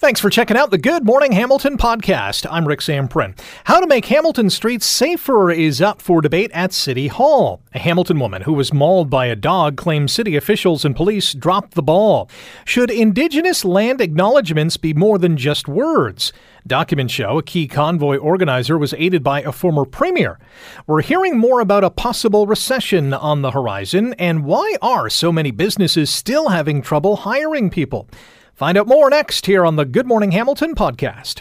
Thanks for checking out the Good Morning Hamilton podcast. I'm Rick Zamperin. How to make Hamilton streets safer is up for debate at City Hall. A Hamilton woman who was mauled by a dog claims city officials and police dropped the ball. Should Indigenous land acknowledgements be more than just words? Documents show a key convoy organizer was aided by a former premier. We're hearing more about a possible recession on the horizon and why are so many businesses still having trouble hiring people? Find out more next here on the Good Morning Hamilton podcast.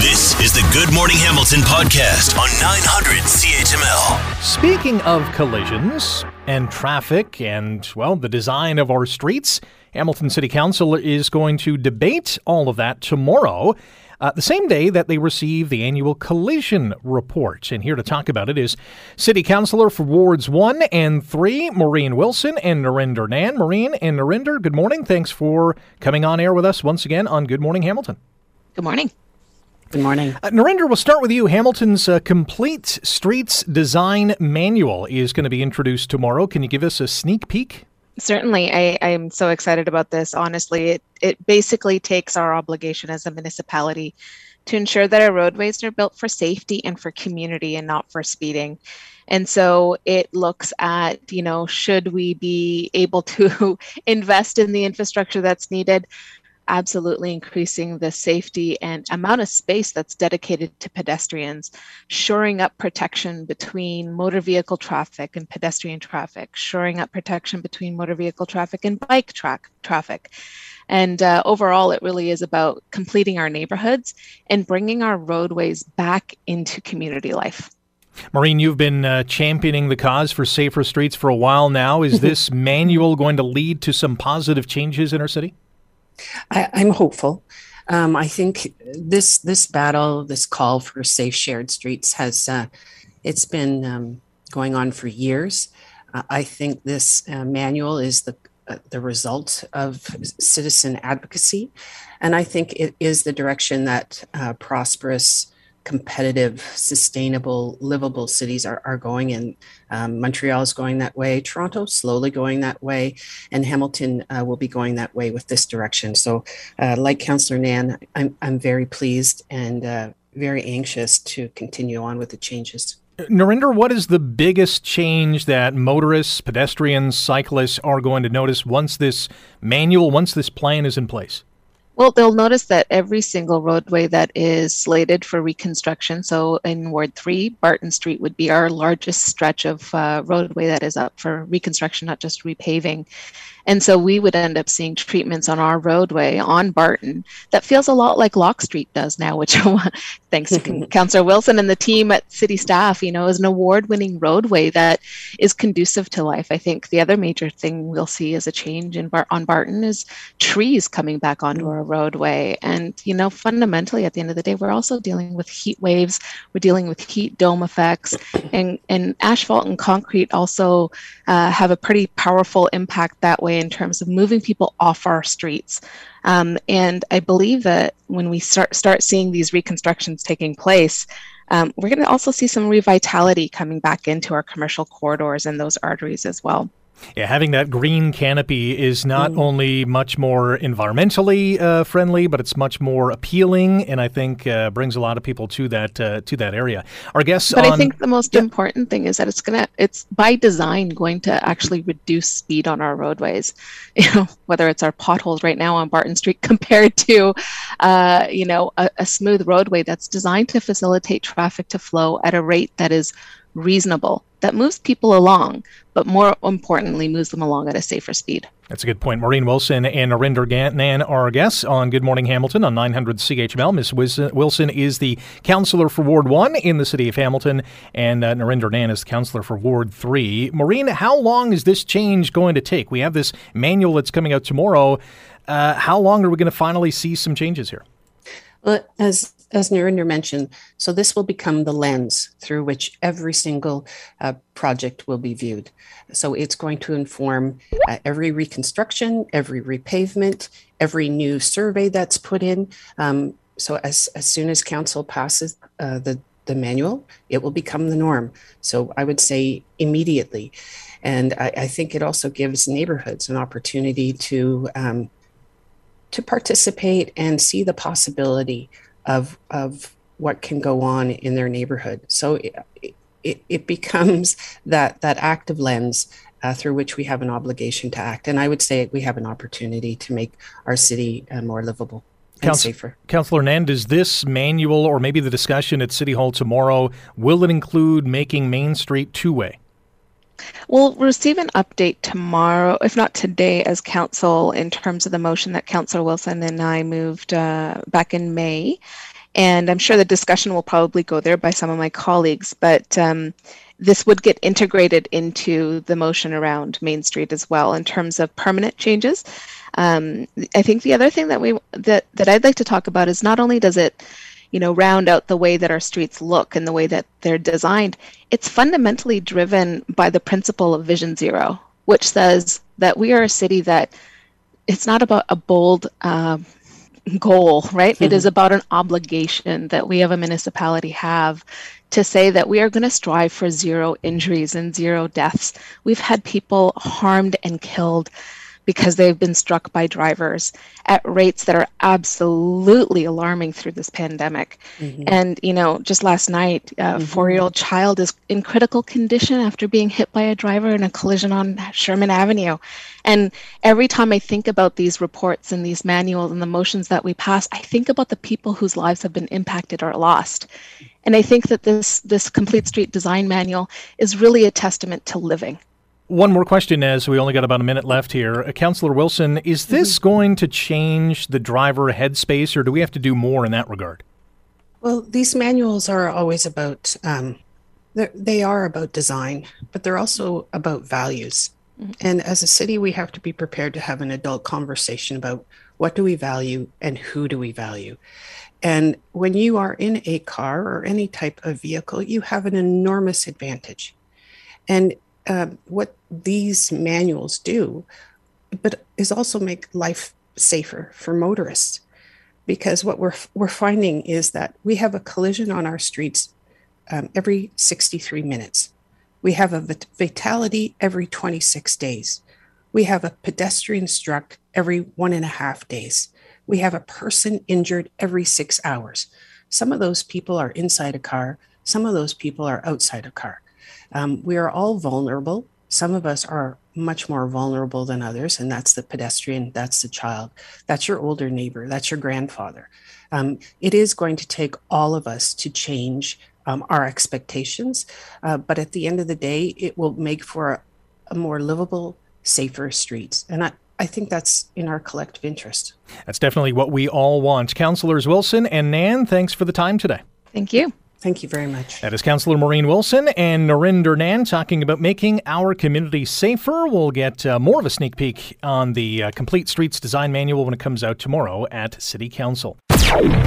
This is the Good Morning Hamilton podcast on 900 CHML. Speaking of collisions and traffic and, well, the design of our streets, Hamilton City Council is going to debate all of that tomorrow. Uh, the same day that they receive the annual collision report. And here to talk about it is City Councilor for Wards 1 and 3, Maureen Wilson and Narinder Nann. Maureen and Narinder, good morning. Thanks for coming on air with us once again on Good Morning Hamilton. Good morning. Good morning. Uh, Narinder, we'll start with you. Hamilton's uh, Complete Streets Design Manual is going to be introduced tomorrow. Can you give us a sneak peek? Certainly, I, I'm so excited about this. Honestly, it, it basically takes our obligation as a municipality to ensure that our roadways are built for safety and for community and not for speeding. And so it looks at, you know, should we be able to invest in the infrastructure that's needed? Absolutely increasing the safety and amount of space that's dedicated to pedestrians, shoring up protection between motor vehicle traffic and pedestrian traffic, shoring up protection between motor vehicle traffic and bike tra- traffic. And uh, overall, it really is about completing our neighborhoods and bringing our roadways back into community life. Maureen, you've been uh, championing the cause for safer streets for a while now. Is this manual going to lead to some positive changes in our city? I, am hopeful. Um, I think this this battle, this call for safe shared streets, has uh, it's been um, going on for years. Uh, I think this uh, manual is the uh, the result of citizen advocacy, and I think it is the direction that uh, prosperous competitive, sustainable, livable cities are, are going in. Um, Montreal is going that way, Toronto slowly going that way, and Hamilton uh, will be going that way with this direction. So, uh, like Councillor Nann, I'm, I'm very pleased and uh, very anxious to continue on with the changes. Narinder, what is the biggest change that motorists, pedestrians, cyclists are going to notice once this manual, once this plan is in place? Well, they'll notice that every single roadway that is slated for reconstruction, so in Ward 3, Barton Street would be our largest stretch of uh, roadway that is up for reconstruction, not just repaving. And so we would end up seeing treatments on our roadway on Barton that feels a lot like Locke Street does now, which thanks to Councillor Wilson and the team at city staff, you know, is an award-winning roadway that is conducive to life. I think the other major thing we'll see as a change in Bar- on Barton is trees coming back onto our roadway. And, you know, fundamentally at the end of the day, we're also dealing with heat waves, we're dealing with heat dome effects, and, and asphalt and concrete also uh, have a pretty powerful impact that way way in terms of moving people off our streets. Um, and I believe that when we start start seeing these reconstructions taking place, um, we're going to also see some revitality coming back into our commercial corridors and those arteries as well. Yeah, having that green canopy is not mm. only much more environmentally uh, friendly, but it's much more appealing, and I think uh, brings a lot of people to that uh, to that area. Our guests, but on, I think the most yeah. important thing is that it's gonna it's by design going to actually reduce speed on our roadways. You know, whether it's our potholes right now on Barton Street compared to, uh, you know, a, a smooth roadway that's designed to facilitate traffic to flow at a rate that is reasonable that moves people along, but more importantly, moves them along at a safer speed. That's a good point. Maureen Wilson and Narinder Nann are our guests on Good Morning Hamilton on 900 CHML. Miss Wilson is the counselor for Ward 1 in the city of Hamilton, and uh, Narinder Nann is the counselor for Ward 3. Maureen, how long is this change going to take? We have this manual that's coming out tomorrow. Uh, how long are we going to finally see some changes here? Well, as as Narinder mentioned, so this will become the lens through which every single uh, project will be viewed. So it's going to inform uh, every reconstruction, every repavement, every new survey that's put in. Um, so as, as soon as council passes uh, the, the manual, it will become the norm. So I would say immediately. And I, I think it also gives neighborhoods an opportunity to um, to participate and see the possibility of of what can go on in their neighborhood. So it, it, it becomes that that active lens uh, through which we have an obligation to act. And I would say we have an opportunity to make our city uh, more livable. And safer. Councillor Nand, is this manual or maybe the discussion at City Hall tomorrow, will it include making Main Street two way? We'll receive an update tomorrow, if not today, as council in terms of the motion that Councillor Wilson and I moved uh, back in May. And I'm sure the discussion will probably go there by some of my colleagues, but um, this would get integrated into the motion around Main Street as well in terms of permanent changes. Um, I think the other thing that we that that I'd like to talk about is not only does it, you know, round out the way that our streets look and the way that they're designed, it's fundamentally driven by the principle of Vision Zero, which says that we are a city that it's not about a bold. Uh, goal, right? Mm-hmm. It is mm-hmm. about an obligation that we have a municipality have to say that we are going to strive for zero injuries and zero deaths. We've had people harmed and killed because they've been struck by drivers at rates that are absolutely alarming through this pandemic. Mm-hmm. And, you know, just last night, a mm-hmm. four year old child is in critical condition after being hit by a driver in a collision on Sherman Avenue. And every time I think about these reports and these manuals and the motions that we pass, I think about the people whose lives have been impacted or lost. And I think that this, this complete street design manual is really a testament to living. One more question as we only got about a minute left here. Uh, Councillor Wilson, is this mm-hmm. going to change the driver headspace or do we have to do more in that regard? Well, these manuals are always about, um, they are about design, but they're also about values. Mm-hmm. And as a city, we have to be prepared to have an adult conversation about what do we value and who do we value. And when you are in a car or any type of vehicle, you have an enormous advantage. And uh, what these manuals do, but is also make life safer for motorists. Because what we're we're finding is that we have a collision on our streets um, every 63 minutes. We have a fatality every 26 days. We have a pedestrian struck every one and a half days. We have a person injured every six hours. Some of those people are inside a car, some of those people are outside a car. Um, we are all vulnerable. Some of us are much more vulnerable than others, and that's the pedestrian, that's the child, that's your older neighbor, that's your grandfather. Um, it is going to take all of us to change um, our expectations, uh, but at the end of the day, it will make for a, a more livable, safer streets. And I, I think that's in our collective interest. That's definitely what we all want. Councillors Wilson and Nann, thanks for the time today. Thank you. Thank you very much. That is Councillor Maureen Wilson and Narinder Nann talking about making our community safer. We'll get uh, more of a sneak peek on the uh, Complete Streets Design Manual when it comes out tomorrow at City Council.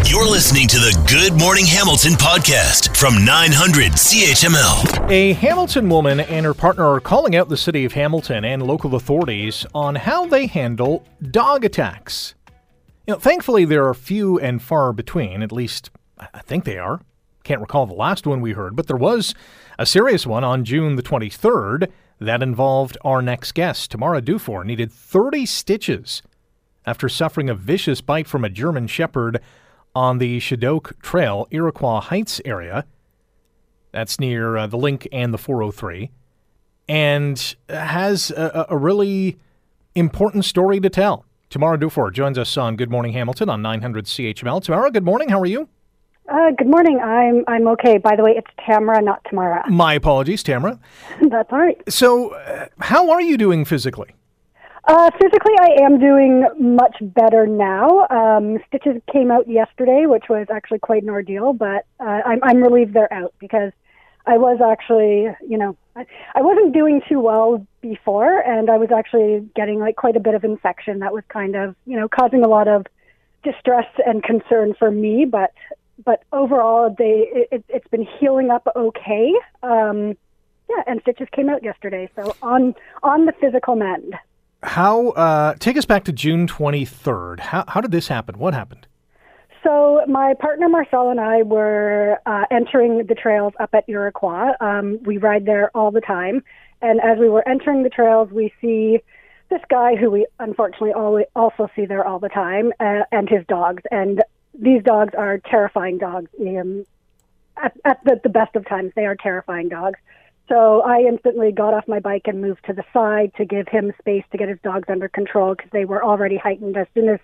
You're listening to the Good Morning Hamilton podcast from 900 CHML. A Hamilton woman and her partner are calling out the city of Hamilton and local authorities on how they handle dog attacks. You know, thankfully, there are few and far between, at least I think they are. Can't recall the last one we heard, but there was a serious one on June the 23rd that involved our next guest. Tamara Dufour needed 30 stitches after suffering a vicious bite from a German Shepherd on the Chedoke Trail, Iroquois Heights area. That's near uh, the link and the 403. And has a, a really important story to tell. Tamara Dufour joins us on Good Morning Hamilton on 900 CHML. Tamara, good morning. How are you? Uh, good morning. I'm I'm okay. By the way, it's Tamara, not Tamara. My apologies, Tamara. That's all right. So, uh, how are you doing physically? Uh, physically, I am doing much better now. Um, stitches came out yesterday, which was actually quite an ordeal, but uh, I'm I'm relieved they're out because I was actually, you know, I, I wasn't doing too well before, and I was actually getting like quite a bit of infection that was kind of, you know, causing a lot of distress and concern for me. But but overall, they it, has been healing up okay. Um, yeah, and stitches came out yesterday, so on on the physical mend. How? Uh, take us back to June twenty third. How how did this happen? What happened? So my partner Marcel and I were uh, entering the trails up at Iroquois. Um, we ride there all the time, and as we were entering the trails, we see this guy who we unfortunately always also see there all the time, uh, and his dogs. And these dogs are terrifying dogs. Um, at, at the, the best of times, they are terrifying dogs. So I instantly got off my bike and moved to the side to give him space to get his dogs under control because they were already heightened. As soon as,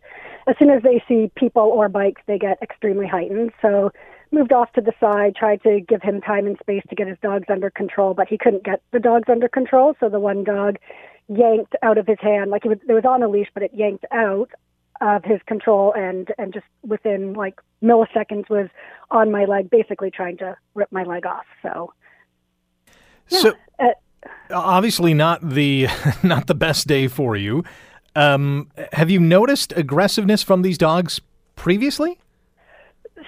as soon as they see people or bikes, they get extremely heightened. So moved off to the side, tried to give him time and space to get his dogs under control, but he couldn't get the dogs under control. So the one dog yanked out of his hand, like it was, it was on a leash, but it yanked out of his control and and just within like milliseconds was on my leg, basically trying to rip my leg off. So so uh, obviously not the not the best day for you. Um, have you noticed aggressiveness from these dogs previously?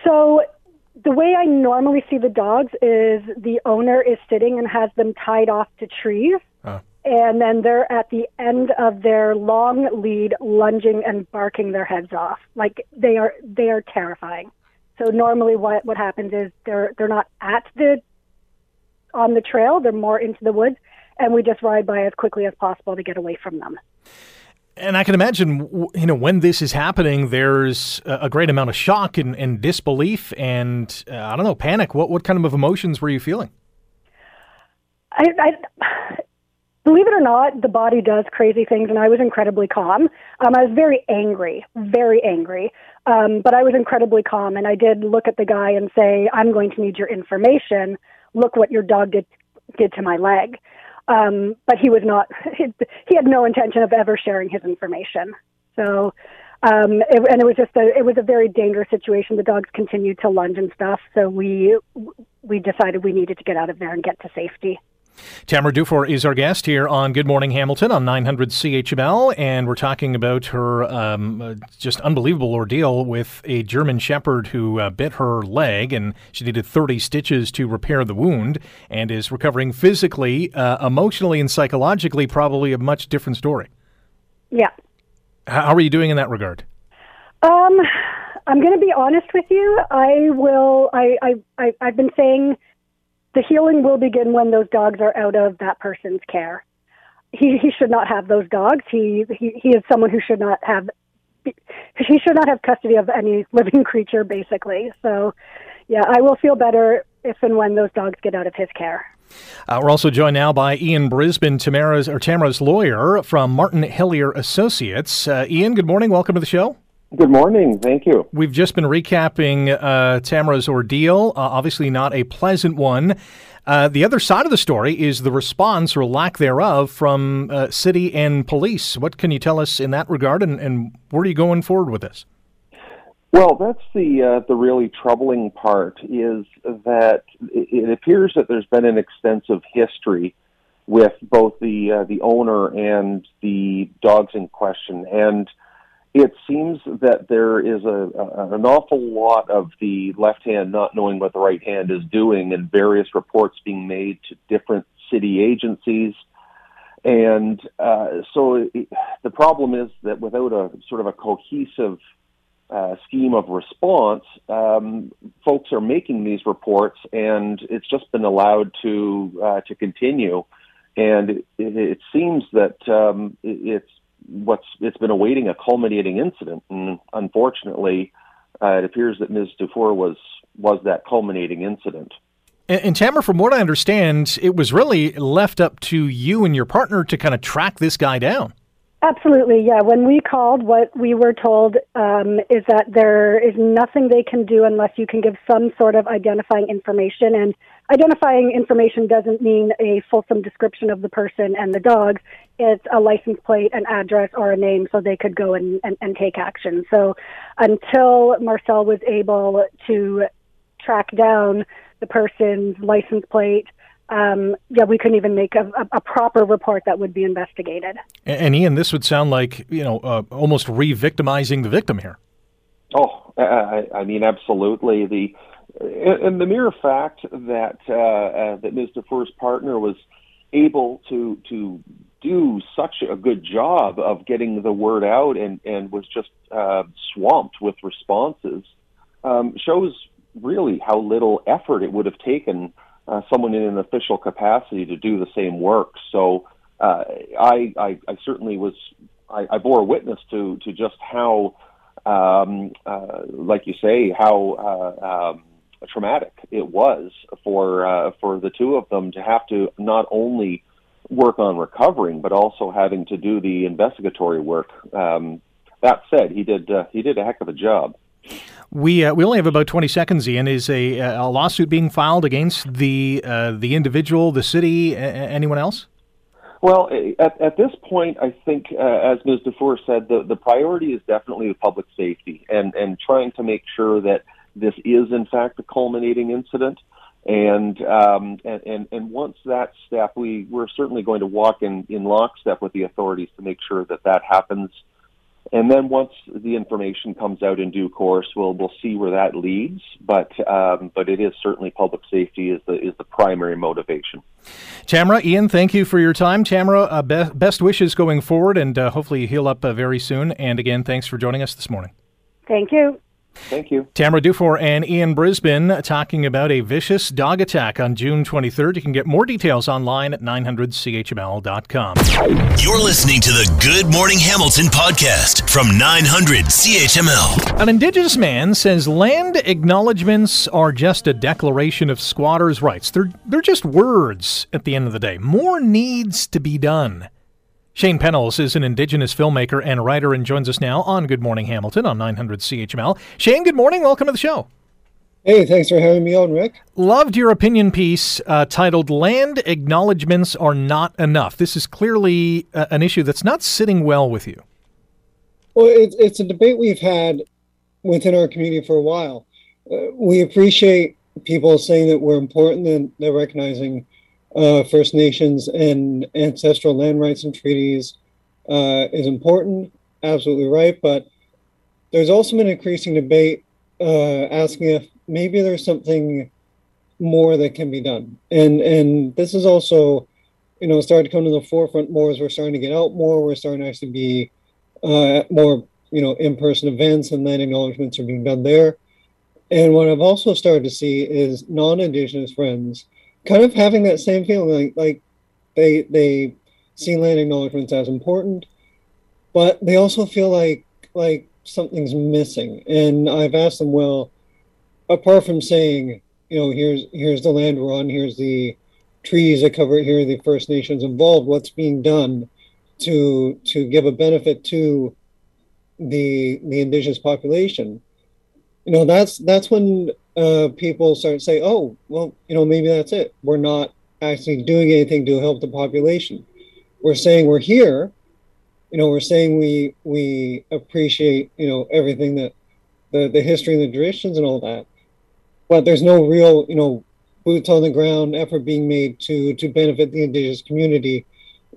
So the way I normally see the dogs is the owner is sitting and has them tied off to trees. And then they're at the end of their long lead, lunging and barking their heads off. Like they are, they are terrifying. So normally, what what happens is they're they're not at the on the trail. They're more into the woods, and we just ride by as quickly as possible to get away from them. And I can imagine, you know, when this is happening, there's a great amount of shock and, and disbelief, and uh, I don't know, panic. What what kind of emotions were you feeling? I, I, believe it or not, the body does crazy things, and I was incredibly calm. Um, I was very angry, very angry, um, but I was incredibly calm, and I did look at the guy and say, "I'm going to need your information." look what your dog did did to my leg. Um, but he was not. He had no intention of ever sharing his information. So, um, it, and it was just a it was a very dangerous situation. The dogs continued to lunge and stuff. So we we decided we needed to get out of there and get to safety. Tamara Dufour is our guest here on Good Morning Hamilton on 900 CHML, and we're talking about her um, just unbelievable ordeal with a German Shepherd who uh, bit her leg, and she needed 30 stitches to repair the wound, and is recovering physically, uh, emotionally, and psychologically. Probably a much different story. Yeah. How are you doing in that regard? Um, I'm going to be honest with you. I will. I, I, I I've been saying the healing will begin when those dogs are out of that person's care. He he should not have those dogs. He he he is someone who should not have he should not have custody of any living creature basically. So yeah, I will feel better if and when those dogs get out of his care. Uh, we're also joined now by Ian Brisbane, Tamara's or Tamara's lawyer from Martin Hillyer Associates. Uh, Ian, good morning. Welcome to the show. Good morning. Thank you. We've just been recapping uh, Tamara's ordeal. Uh, obviously, not a pleasant one. Uh, the other side of the story is the response or lack thereof from uh, city and police. What can you tell us in that regard, and, and where are you going forward with this? Well, that's the uh, the really troubling part is that it appears that there's been an extensive history with both the uh, the owner and the dogs in question, and it seems that there is a, a, an awful lot of the left hand not knowing what the right hand is doing, and various reports being made to different city agencies. And uh, so it, the problem is that without a sort of a cohesive uh, scheme of response, um, folks are making these reports, and it's just been allowed to uh, to continue. And it, it seems that um, it's what's it's been awaiting a culminating incident, and unfortunately, uh, it appears that Ms. Dufour was was that culminating incident. And, and Tamara, from what I understand, it was really left up to you and your partner to kind of track this guy down. Absolutely, yeah. When we called, what we were told um, is that there is nothing they can do unless you can give some sort of identifying information. And identifying information doesn't mean a fulsome description of the person and the dog. It's a license plate, an address, or a name so they could go and, and, and take action. So until Marcel was able to track down the person's license plate, um, yeah, we couldn't even make a, a, proper report that would be investigated. And, and Ian, this would sound like you know uh, almost re-victimizing the victim here. Oh, I, I mean, absolutely. The and the mere fact that uh, uh, that Ms. Dufour's partner was able to to do such a good job of getting the word out and and was just uh, swamped with responses um, shows really how little effort it would have taken uh, someone in an official capacity to do the same work. So uh, I, I, I certainly was I, I bore witness to to just how, um, uh, like you say, how uh, um, traumatic it was for uh, for the two of them to have to not only work on recovering, but also having to do the investigatory work. Um, that said, he did he did a heck of a job. We uh, we only have about twenty seconds. Ian, is a, a lawsuit being filed against the uh, the individual, the city, a- anyone else? Well, at, at this point, I think, uh, as Ms. Dufour said, the, the priority is definitely the public safety and, and trying to make sure that this is, in fact, a culminating incident. And, um, and, and, and once that step, we, we're certainly going to walk in, in lockstep with the authorities to make sure that that happens and then once the information comes out in due course, we'll we'll see where that leads. But um, but it is certainly public safety is the is the primary motivation. Tamara, Ian, thank you for your time. Tamara, uh, be- best wishes going forward, and uh, hopefully you heal up uh, very soon. And again, thanks for joining us this morning. Thank you. Thank you. Tamara Dufour and Ian Brisbane talking about a vicious dog attack on June 23rd. You can get more details online at 900CHML.com. You're listening to the Good Morning Hamilton podcast from 900 CHML. An Indigenous man says land acknowledgements are just a declaration of squatters' rights. They're, they're just words at the end of the day. More needs to be done. Shane Pennells is an Indigenous filmmaker and writer and joins us now on Good Morning Hamilton on 900 CHML. Shane, good morning. Welcome to the show. Hey, thanks for having me on, Rick. Loved your opinion piece uh, titled Land Acknowledgements Are Not Enough. This is clearly uh, an issue that's not sitting well with you. Well, it, it's a debate we've had within our community for a while. Uh, we appreciate people saying that we're important and they're recognizing uh, First Nations and ancestral land rights and treaties uh, is important, absolutely right. But there's also been increasing debate uh, asking if maybe there's something more that can be done, and and this is also, you know, starting to come to the forefront more as we're starting to get out more. We're starting to actually be uh, more, you know, in-person events, and then acknowledgments are being done there. And what I've also started to see is non-Indigenous friends kind of having that same feeling like like they they see land acknowledgements as important but they also feel like like something's missing. And i've asked them well apart from saying you know here's here's the land we're on here's the trees that cover it here are the first nations involved what's being done to to give a benefit to the the indigenous population? You know that's that's when uh, people start to say, "Oh, well, you know, maybe that's it. We're not actually doing anything to help the population. We're saying we're here. You know, we're saying we we appreciate you know everything that the the history and the traditions and all that, but there's no real you know boots on the ground effort being made to to benefit the indigenous community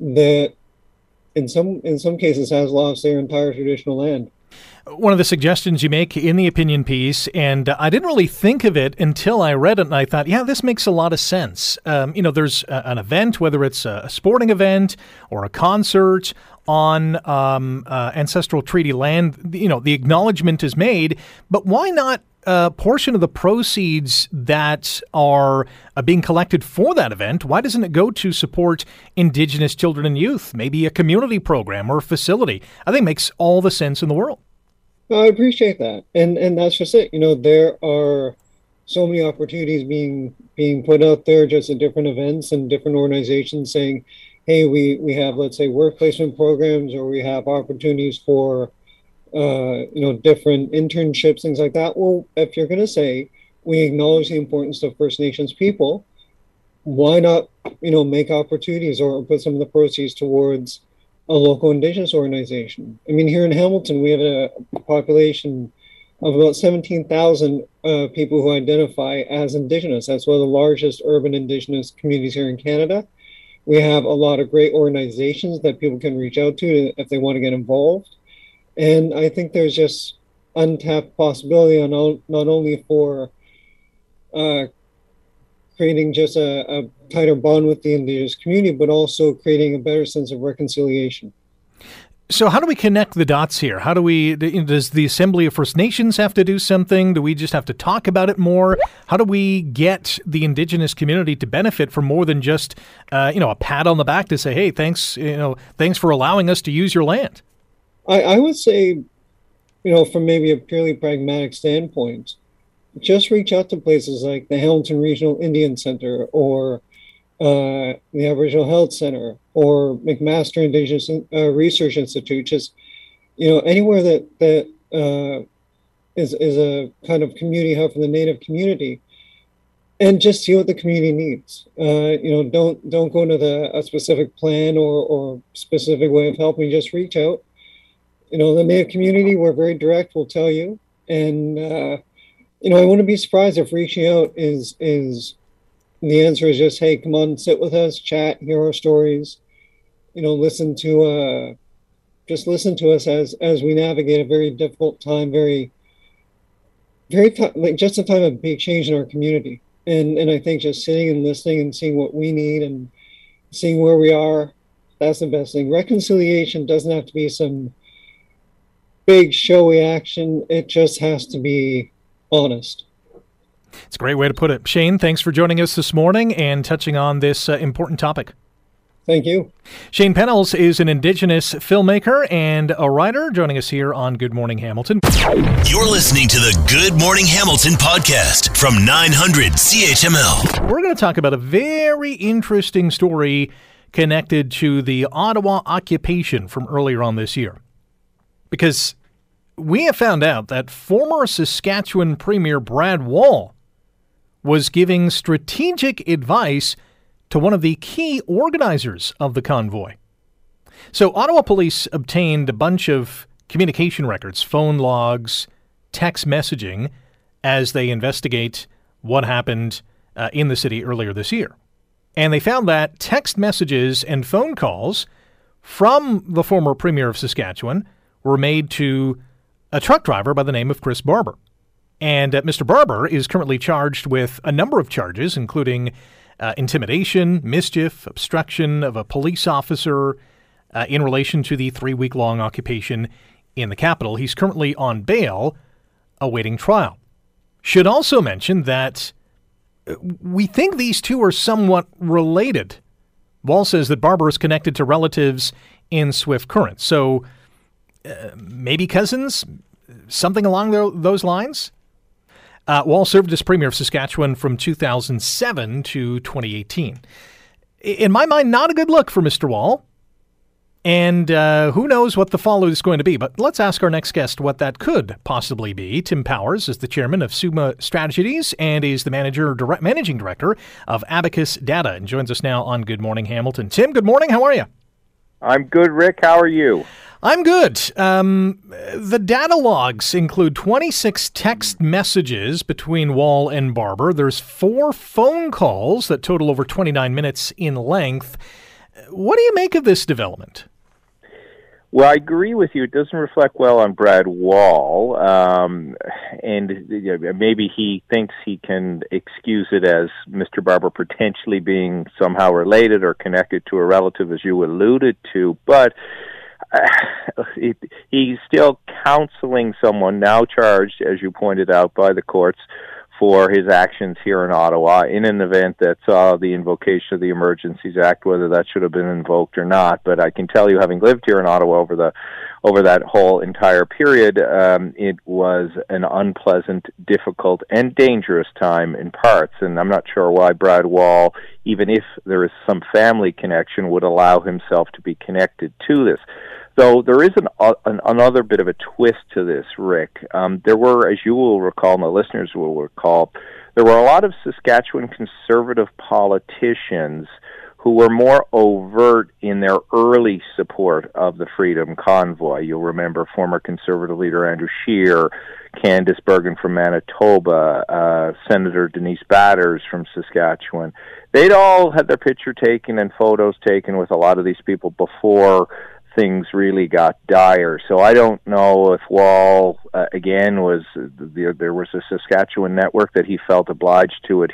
that in some in some cases has lost their entire traditional land one of the suggestions you make in the opinion piece, and I didn't really think of it until I read it, and I thought, yeah, this makes a lot of sense. Um, you know, there's a, an event, whether it's a sporting event or a concert on um, uh, ancestral treaty land. You know, the acknowledgement is made, but why not a portion of the proceeds that are uh, being collected for that event, why doesn't it go to support Indigenous children and youth? Maybe a community program or a facility. I think makes all the sense in the world. I appreciate that, and and that's just it. You know, there are so many opportunities being being put out there, just at different events and different organizations saying, "Hey, we we have let's say work placement programs, or we have opportunities for." Uh, you know, different internships, things like that. Well, if you're going to say we acknowledge the importance of First Nations people, why not, you know, make opportunities or put some of the proceeds towards a local indigenous organization. I mean, here in Hamilton, we have a population of about 17,000 uh, people who identify as indigenous. That's one of the largest urban indigenous communities here in Canada. We have a lot of great organizations that people can reach out to if they want to get involved. And I think there's just untapped possibility on not only for uh, creating just a, a tighter bond with the indigenous community, but also creating a better sense of reconciliation. So, how do we connect the dots here? How do we, does the Assembly of First Nations have to do something? Do we just have to talk about it more? How do we get the Indigenous community to benefit from more than just, uh, you know, a pat on the back to say, hey, thanks, you know, thanks for allowing us to use your land? I, I would say, you know, from maybe a purely pragmatic standpoint, just reach out to places like the Hamilton Regional Indian Center or uh, the Aboriginal Health Center or McMaster Indigenous uh, Research Institute, just you know anywhere that that uh, is is a kind of community hub for the Native community, and just see what the community needs. Uh, you know, don't don't go into the a specific plan or or specific way of helping. Just reach out. You know, the Native community, we're very direct. We'll tell you, and uh, you know, I wouldn't be surprised if reaching out is is the answer is just, hey, come on, sit with us, chat, hear our stories, you know, listen to uh just listen to us as as we navigate a very difficult time, very very like just a time of big change in our community. And and I think just sitting and listening and seeing what we need and seeing where we are, that's the best thing. Reconciliation doesn't have to be some big showy action. It just has to be honest. It's a great way to put it. Shane, thanks for joining us this morning and touching on this uh, important topic. Thank you. Shane Pennells is an Indigenous filmmaker and a writer joining us here on Good Morning Hamilton. You're listening to the Good Morning Hamilton podcast from 900 CHML. We're going to talk about a very interesting story connected to the Ottawa occupation from earlier on this year. Because we have found out that former Saskatchewan Premier Brad Wall was giving strategic advice to one of the key organizers of the convoy. So, Ottawa police obtained a bunch of communication records, phone logs, text messaging, as they investigate what happened uh, in the city earlier this year. And they found that text messages and phone calls from the former Premier of Saskatchewan were made to a truck driver by the name of Chris Barber. And uh, Mr. Barber is currently charged with a number of charges, including uh, intimidation, mischief, obstruction of a police officer uh, in relation to the three week long occupation in the capital. He's currently on bail awaiting trial. Should also mention that uh, we think these two are somewhat related. Wall says that Barber is connected to relatives in Swift Current. So maybe cousins, something along those lines. Uh, Wall served as Premier of Saskatchewan from 2007 to 2018. In my mind, not a good look for Mr. Wall. And uh, who knows what the follow is going to be. But let's ask our next guest what that could possibly be. Tim Powers is the chairman of Summa Strategies and is the manager, direct, managing director of Abacus Data and joins us now on Good Morning Hamilton. Tim, good morning. How are you? I'm good, Rick. How are you? I'm good. Um, the data logs include 26 text messages between Wall and Barber. There's four phone calls that total over 29 minutes in length. What do you make of this development? Well, I agree with you. It doesn't reflect well on Brad Wall, um, and maybe he thinks he can excuse it as Mr. Barber potentially being somehow related or connected to a relative, as you alluded to. But he's still counseling someone now charged, as you pointed out, by the courts for his actions here in Ottawa in an event that saw the invocation of the Emergencies Act, whether that should have been invoked or not. But I can tell you, having lived here in Ottawa over the over that whole entire period, um, it was an unpleasant, difficult, and dangerous time in parts. And I'm not sure why Brad Wall, even if there is some family connection, would allow himself to be connected to this. So there is an, uh, an, another bit of a twist to this, Rick. Um, there were, as you will recall, my listeners will recall, there were a lot of Saskatchewan conservative politicians who were more overt in their early support of the Freedom Convoy. You'll remember former Conservative leader Andrew Scheer, Candice Bergen from Manitoba, uh, Senator Denise Batters from Saskatchewan. They'd all had their picture taken and photos taken with a lot of these people before things really got dire. So I don't know if Wall uh, again was the, there was a Saskatchewan network that he felt obliged to it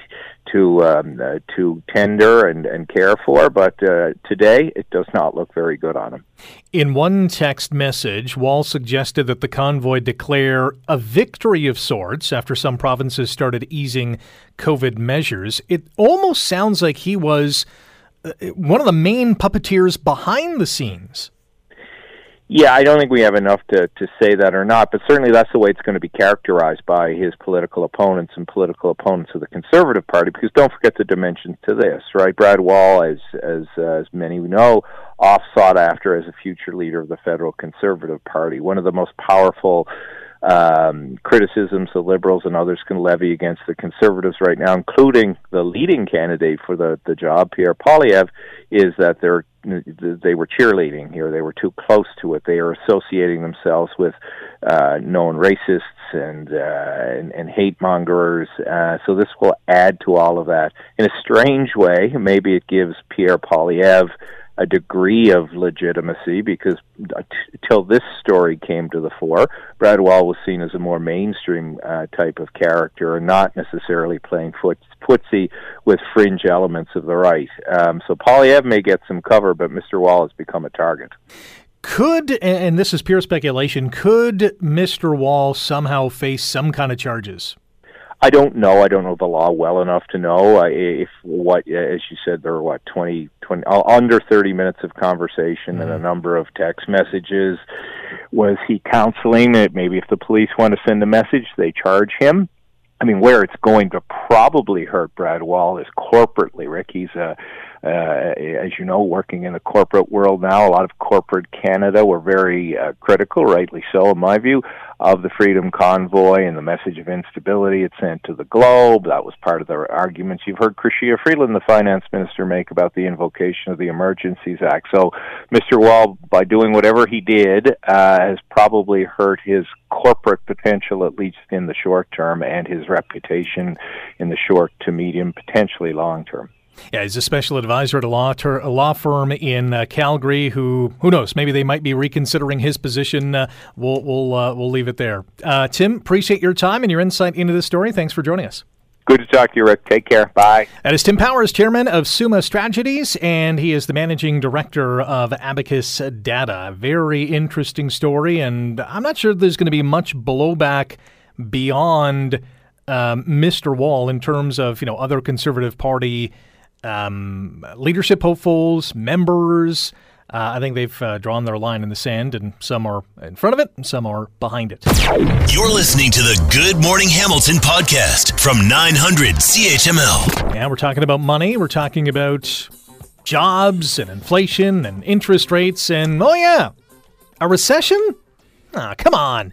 to um, uh, to tender and, and care for, but uh, today it does not look very good on him. In one text message, Wall suggested that the convoy declare a victory of sorts after some provinces started easing COVID measures. It almost sounds like he was uh, one of the main puppeteers behind the scenes. Yeah, I don't think we have enough to, to say that or not, but certainly that's the way it's going to be characterized by his political opponents and political opponents of the Conservative Party. Because don't forget the dimensions to this, right? Brad Wall, as as uh, as many know, off sought after as a future leader of the federal Conservative Party, one of the most powerful um, criticisms the liberals and others can levy against the conservatives right now, including the leading candidate for the, the job, Pierre Poilievre, is that they're they were cheerleading here. They were too close to it. They are associating themselves with uh, known racists and uh, and, and hate mongers. Uh, so this will add to all of that in a strange way. Maybe it gives Pierre Poilievre a degree of legitimacy because uh, t- till this story came to the fore, Brad Wall was seen as a more mainstream uh, type of character and not necessarily playing foot- footsie with fringe elements of the right. Um, so Poilievre may get some cover, but Mr. Wall has become a target. Could, and this is pure speculation, could Mr. Wall somehow face some kind of charges? I don't know. I don't know the law well enough to know if what, as you said, there were what 20, 20 uh, under thirty minutes of conversation mm-hmm. and a mm-hmm. number of text messages. Was he counseling it? Maybe if the police want to send a message, they charge him. I mean, where it's going to probably hurt Brad Wall is corporately. Rick, he's a uh, as you know, working in the corporate world now, a lot of corporate Canada were very uh, critical, rightly so, in my view, of the Freedom Convoy and the message of instability it sent to the globe. That was part of the arguments you've heard Chrystia Freeland, the finance minister, make about the invocation of the Emergencies Act. So, Mr. Wall, by doing whatever he did, uh, has probably hurt his corporate potential, at least in the short term, and his reputation in the short to medium, potentially long term. Yeah, he's a special advisor at a law, ter- a law firm in uh, Calgary. Who who knows? Maybe they might be reconsidering his position. Uh, we'll we'll uh, we'll leave it there. Uh, Tim, appreciate your time and your insight into this story. Thanks for joining us. Good to talk to you, Rick. Take care. Bye. That is Tim Powers, chairman of Summa Strategies, and he is the managing director of Abacus Data. Very interesting story, and I'm not sure there's going to be much blowback beyond um, Mr. Wall in terms of you know other conservative party um, leadership hopefuls, members. Uh, I think they've uh, drawn their line in the sand, and some are in front of it, and some are behind it. You're listening to the Good Morning Hamilton podcast from 900 CHML. Yeah, we're talking about money. We're talking about jobs and inflation and interest rates, and oh, yeah, a recession? Ah, come on.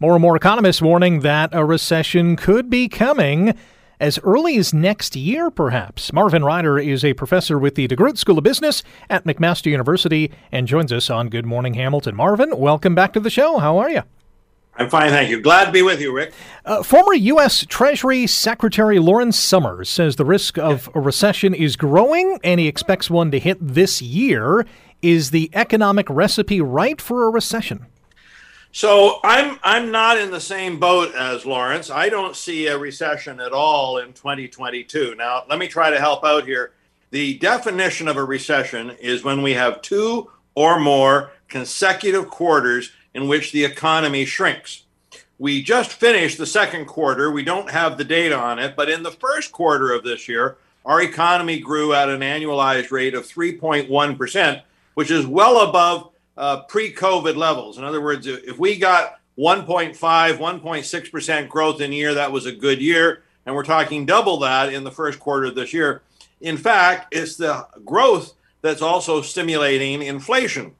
More and more economists warning that a recession could be coming as early as next year, perhaps. Marvin Ryder is a professor with the DeGroote School of Business at McMaster University and joins us on Good Morning Hamilton. Marvin, welcome back to the show. How are you? I'm fine, thank you. Glad to be with you, Rick. Uh, former U.S. Treasury Secretary Lawrence Summers says the risk of a recession is growing and he expects one to hit this year. Is the economic recipe right for a recession? So I'm I'm not in the same boat as Lawrence. I don't see a recession at all in 2022. Now, let me try to help out here. The definition of a recession is when we have two or more consecutive quarters in which the economy shrinks. We just finished the second quarter. We don't have the data on it, but in the first quarter of this year, our economy grew at an annualized rate of 3.1%, which is well above uh, pre-COVID levels. In other words, if we got 1.5, 1.6% growth in a year, that was a good year. And we're talking double that in the first quarter of this year. In fact, it's the growth that's also stimulating inflation.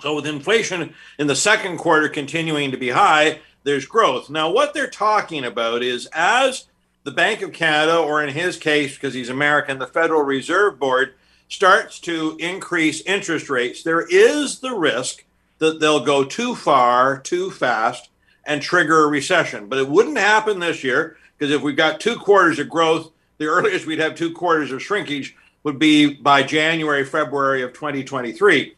So, with inflation in the second quarter continuing to be high, there's growth. Now, what they're talking about is as the Bank of Canada, or in his case, because he's American, the Federal Reserve Board, starts to increase interest rates, there is the risk that they'll go too far, too fast, and trigger a recession. But it wouldn't happen this year because if we've got two quarters of growth, the earliest we'd have two quarters of shrinkage would be by January, February of 2023.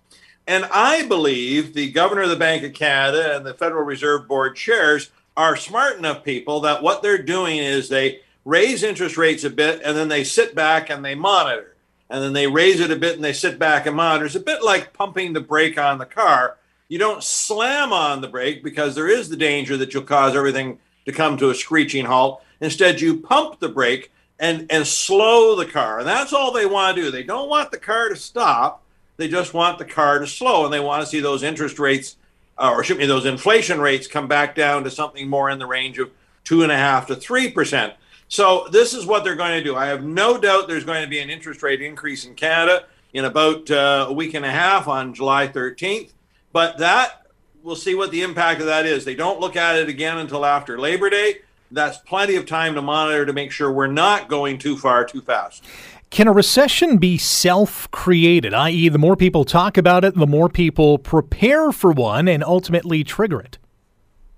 And I believe the governor of the Bank of Canada and the Federal Reserve Board chairs are smart enough people that what they're doing is they raise interest rates a bit and then they sit back and they monitor. And then they raise it a bit and they sit back and monitor. It's a bit like pumping the brake on the car. You don't slam on the brake because there is the danger that you'll cause everything to come to a screeching halt. Instead, you pump the brake and, and slow the car. And that's all they want to do. They don't want the car to stop. They just want the car to slow and they want to see those interest rates uh, or should me those inflation rates come back down to something more in the range of two and a half to three percent. So this is what they're going to do. I have no doubt there's going to be an interest rate increase in Canada in about uh, a week and a half on July 13th. But that we'll see what the impact of that is. They don't look at it again until after Labor Day. That's plenty of time to monitor to make sure we're not going too far too fast. Can a recession be self created, i.e., the more people talk about it, the more people prepare for one and ultimately trigger it?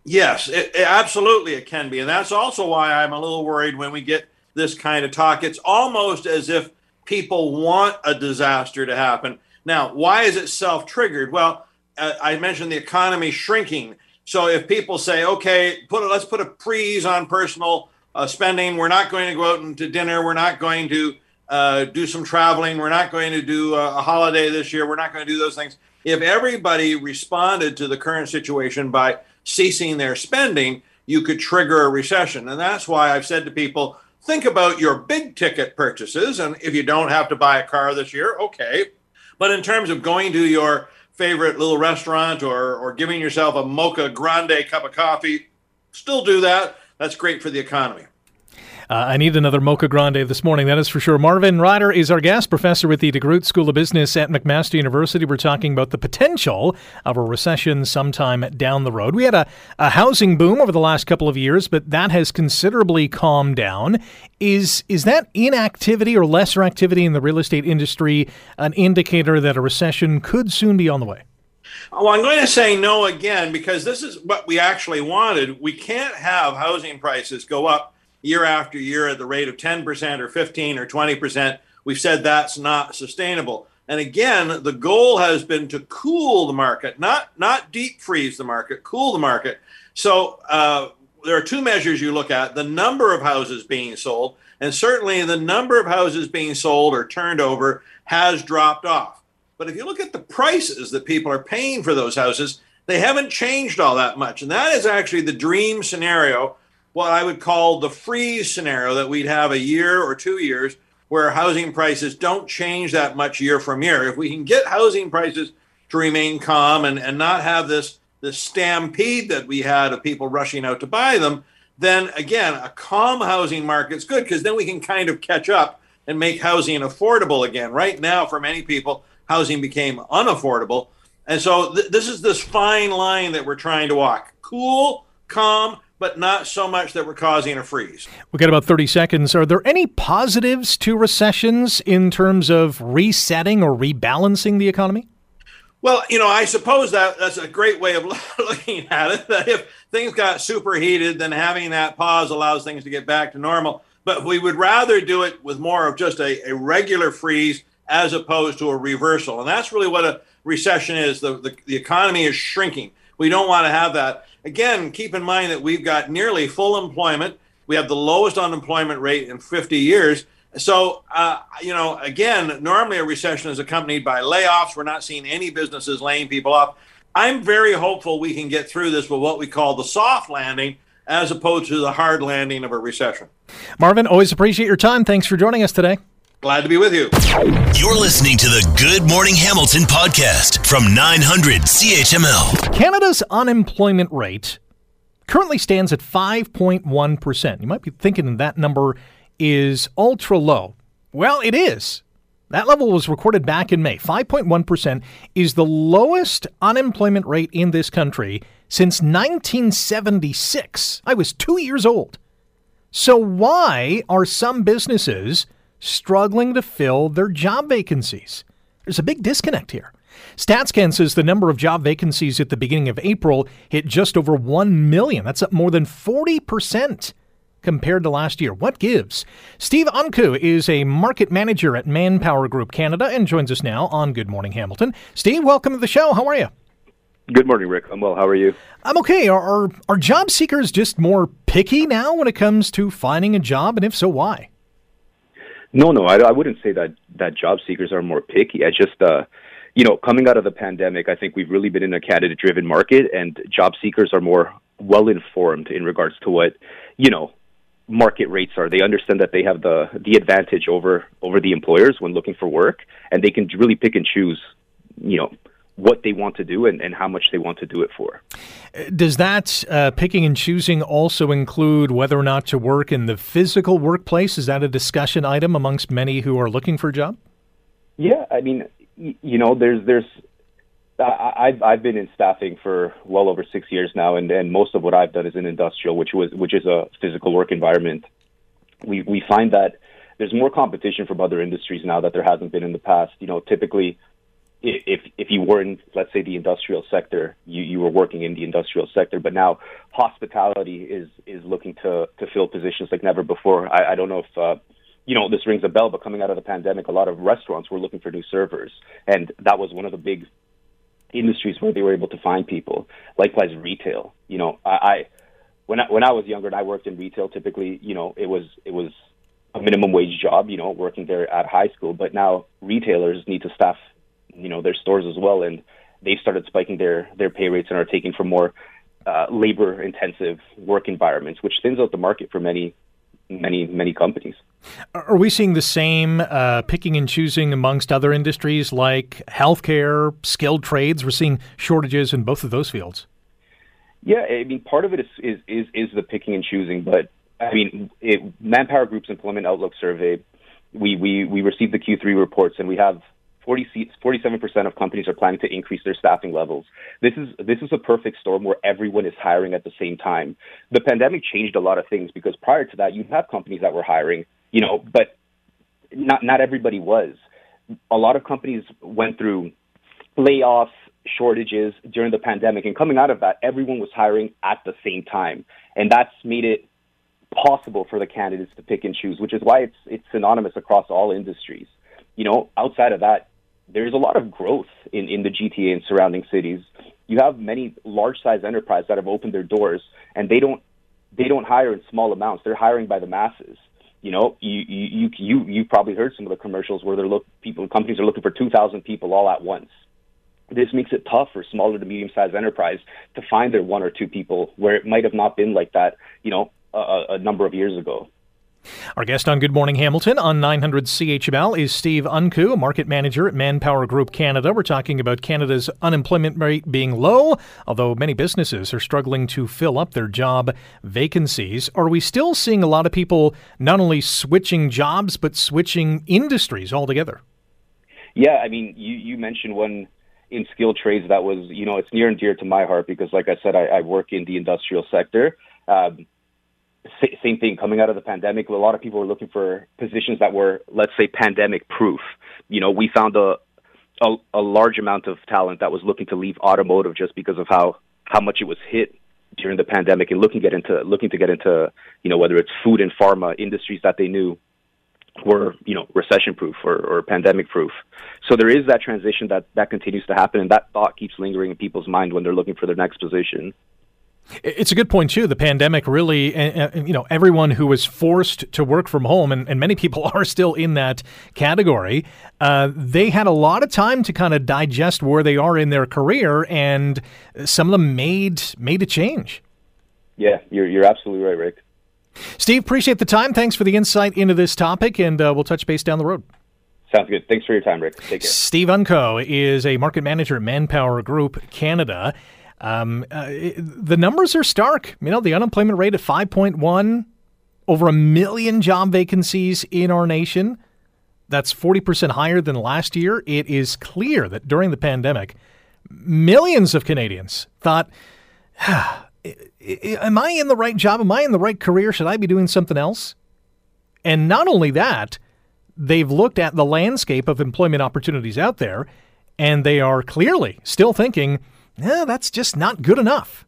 Yes, it, it, absolutely, it can be. And that's also why I'm a little worried when we get this kind of talk. It's almost as if people want a disaster to happen. Now, why is it self triggered? Well, uh, I mentioned the economy shrinking. So if people say, okay, put a, let's put a freeze on personal uh, spending, we're not going to go out to dinner, we're not going to uh, do some traveling. We're not going to do a, a holiday this year. We're not going to do those things. If everybody responded to the current situation by ceasing their spending, you could trigger a recession. And that's why I've said to people, think about your big ticket purchases. And if you don't have to buy a car this year, okay. But in terms of going to your favorite little restaurant or, or giving yourself a mocha grande cup of coffee, still do that. That's great for the economy. Uh, I need another Mocha Grande this morning, that is for sure. Marvin Ryder is our guest, professor with the DeGroote School of Business at McMaster University. We're talking about the potential of a recession sometime down the road. We had a, a housing boom over the last couple of years, but that has considerably calmed down. Is is that inactivity or lesser activity in the real estate industry an indicator that a recession could soon be on the way? Well, I'm going to say no again because this is what we actually wanted. We can't have housing prices go up year after year at the rate of 10% or 15 or 20%, we've said that's not sustainable. And again, the goal has been to cool the market, not not deep freeze the market, cool the market. So uh, there are two measures you look at: the number of houses being sold, and certainly the number of houses being sold or turned over has dropped off. But if you look at the prices that people are paying for those houses, they haven't changed all that much, and that is actually the dream scenario what I would call the freeze scenario that we'd have a year or two years where housing prices don't change that much year from year. If we can get housing prices to remain calm and, and not have this, this stampede that we had of people rushing out to buy them, then again, a calm housing market's good because then we can kind of catch up and make housing affordable again. Right now, for many people, housing became unaffordable. And so th- this is this fine line that we're trying to walk cool, calm, but not so much that we're causing a freeze. We've got about 30 seconds. Are there any positives to recessions in terms of resetting or rebalancing the economy? Well, you know, I suppose that that's a great way of looking at it. That if things got superheated, then having that pause allows things to get back to normal. But we would rather do it with more of just a, a regular freeze as opposed to a reversal. And that's really what a recession is. The, the, the economy is shrinking. We don't want to have that. Again, keep in mind that we've got nearly full employment. We have the lowest unemployment rate in 50 years. So, uh, you know, again, normally a recession is accompanied by layoffs. We're not seeing any businesses laying people off. I'm very hopeful we can get through this with what we call the soft landing as opposed to the hard landing of a recession. Marvin, always appreciate your time. Thanks for joining us today. Glad to be with you. You're listening to the Good Morning Hamilton podcast from 900 CHML. Canada's unemployment rate currently stands at 5.1%. You might be thinking that number is ultra low. Well, it is. That level was recorded back in May. 5.1% is the lowest unemployment rate in this country since 1976. I was two years old. So, why are some businesses struggling to fill their job vacancies. There's a big disconnect here. StatsCan says the number of job vacancies at the beginning of April hit just over 1 million. That's up more than 40% compared to last year. What gives? Steve Unku is a market manager at Manpower Group Canada and joins us now on Good Morning Hamilton. Steve, welcome to the show. How are you? Good morning, Rick. I'm well. How are you? I'm okay. Are, are, are job seekers just more picky now when it comes to finding a job, and if so, why? No, no, I, I wouldn't say that that job seekers are more picky. I just, uh, you know, coming out of the pandemic, I think we've really been in a candidate-driven market, and job seekers are more well informed in regards to what, you know, market rates are. They understand that they have the the advantage over over the employers when looking for work, and they can really pick and choose, you know, what they want to do and, and how much they want to do it for. Does that uh, picking and choosing also include whether or not to work in the physical workplace? Is that a discussion item amongst many who are looking for a job? Yeah, I mean, you know, there's there's I've I've been in staffing for well over six years now, and, and most of what I've done is in industrial, which was which is a physical work environment. We we find that there's more competition from other industries now that there hasn't been in the past. You know, typically if if you were in let's say the industrial sector you you were working in the industrial sector but now hospitality is is looking to to fill positions like never before. I, I don't know if uh, you know this rings a bell but coming out of the pandemic a lot of restaurants were looking for new servers and that was one of the big industries where they were able to find people. Likewise retail. You know i, I when I when I was younger and I worked in retail typically you know it was it was a minimum wage job you know working there at high school but now retailers need to staff you know their stores as well, and they've started spiking their their pay rates and are taking from more uh, labor intensive work environments, which thins out the market for many many many companies. Are we seeing the same uh, picking and choosing amongst other industries like healthcare, skilled trades? We're seeing shortages in both of those fields. Yeah, I mean, part of it is is is, is the picking and choosing, but I mean, it, Manpower Group's Employment Outlook survey, we we we received the Q3 reports, and we have 47% of companies are planning to increase their staffing levels. This is this is a perfect storm where everyone is hiring at the same time. The pandemic changed a lot of things because prior to that, you'd have companies that were hiring, you know, but not not everybody was. A lot of companies went through layoffs, shortages during the pandemic, and coming out of that, everyone was hiring at the same time, and that's made it possible for the candidates to pick and choose, which is why it's it's synonymous across all industries. You know, outside of that, there's a lot of growth in, in the GTA and surrounding cities. You have many large size enterprises that have opened their doors and they don't they don't hire in small amounts. They're hiring by the masses. You know, you you you you probably heard some of the commercials where they're look people companies are looking for two thousand people all at once. This makes it tough for smaller to medium sized enterprise to find their one or two people where it might have not been like that, you know, a, a number of years ago. Our guest on Good Morning Hamilton on 900 CHML is Steve Unku, a market manager at Manpower Group Canada. We're talking about Canada's unemployment rate being low, although many businesses are struggling to fill up their job vacancies. Are we still seeing a lot of people not only switching jobs, but switching industries altogether? Yeah, I mean, you, you mentioned one in skilled trades that was, you know, it's near and dear to my heart because, like I said, I, I work in the industrial sector. Um, same thing coming out of the pandemic. A lot of people were looking for positions that were, let's say, pandemic proof. You know, we found a, a, a large amount of talent that was looking to leave automotive just because of how how much it was hit during the pandemic and looking get into looking to get into you know whether it's food and pharma industries that they knew were you know recession proof or, or pandemic proof. So there is that transition that that continues to happen, and that thought keeps lingering in people's mind when they're looking for their next position. It's a good point too. The pandemic really, you know, everyone who was forced to work from home, and, and many people are still in that category. Uh, they had a lot of time to kind of digest where they are in their career, and some of them made made a change. Yeah, you're you're absolutely right, Rick. Steve, appreciate the time. Thanks for the insight into this topic, and uh, we'll touch base down the road. Sounds good. Thanks for your time, Rick. Take care. Steve Unco is a market manager at Manpower Group Canada. Um, uh, it, the numbers are stark. You know, the unemployment rate at 5.1, over a million job vacancies in our nation. That's 40% higher than last year. It is clear that during the pandemic, millions of Canadians thought, ah, Am I in the right job? Am I in the right career? Should I be doing something else? And not only that, they've looked at the landscape of employment opportunities out there, and they are clearly still thinking, yeah, that's just not good enough.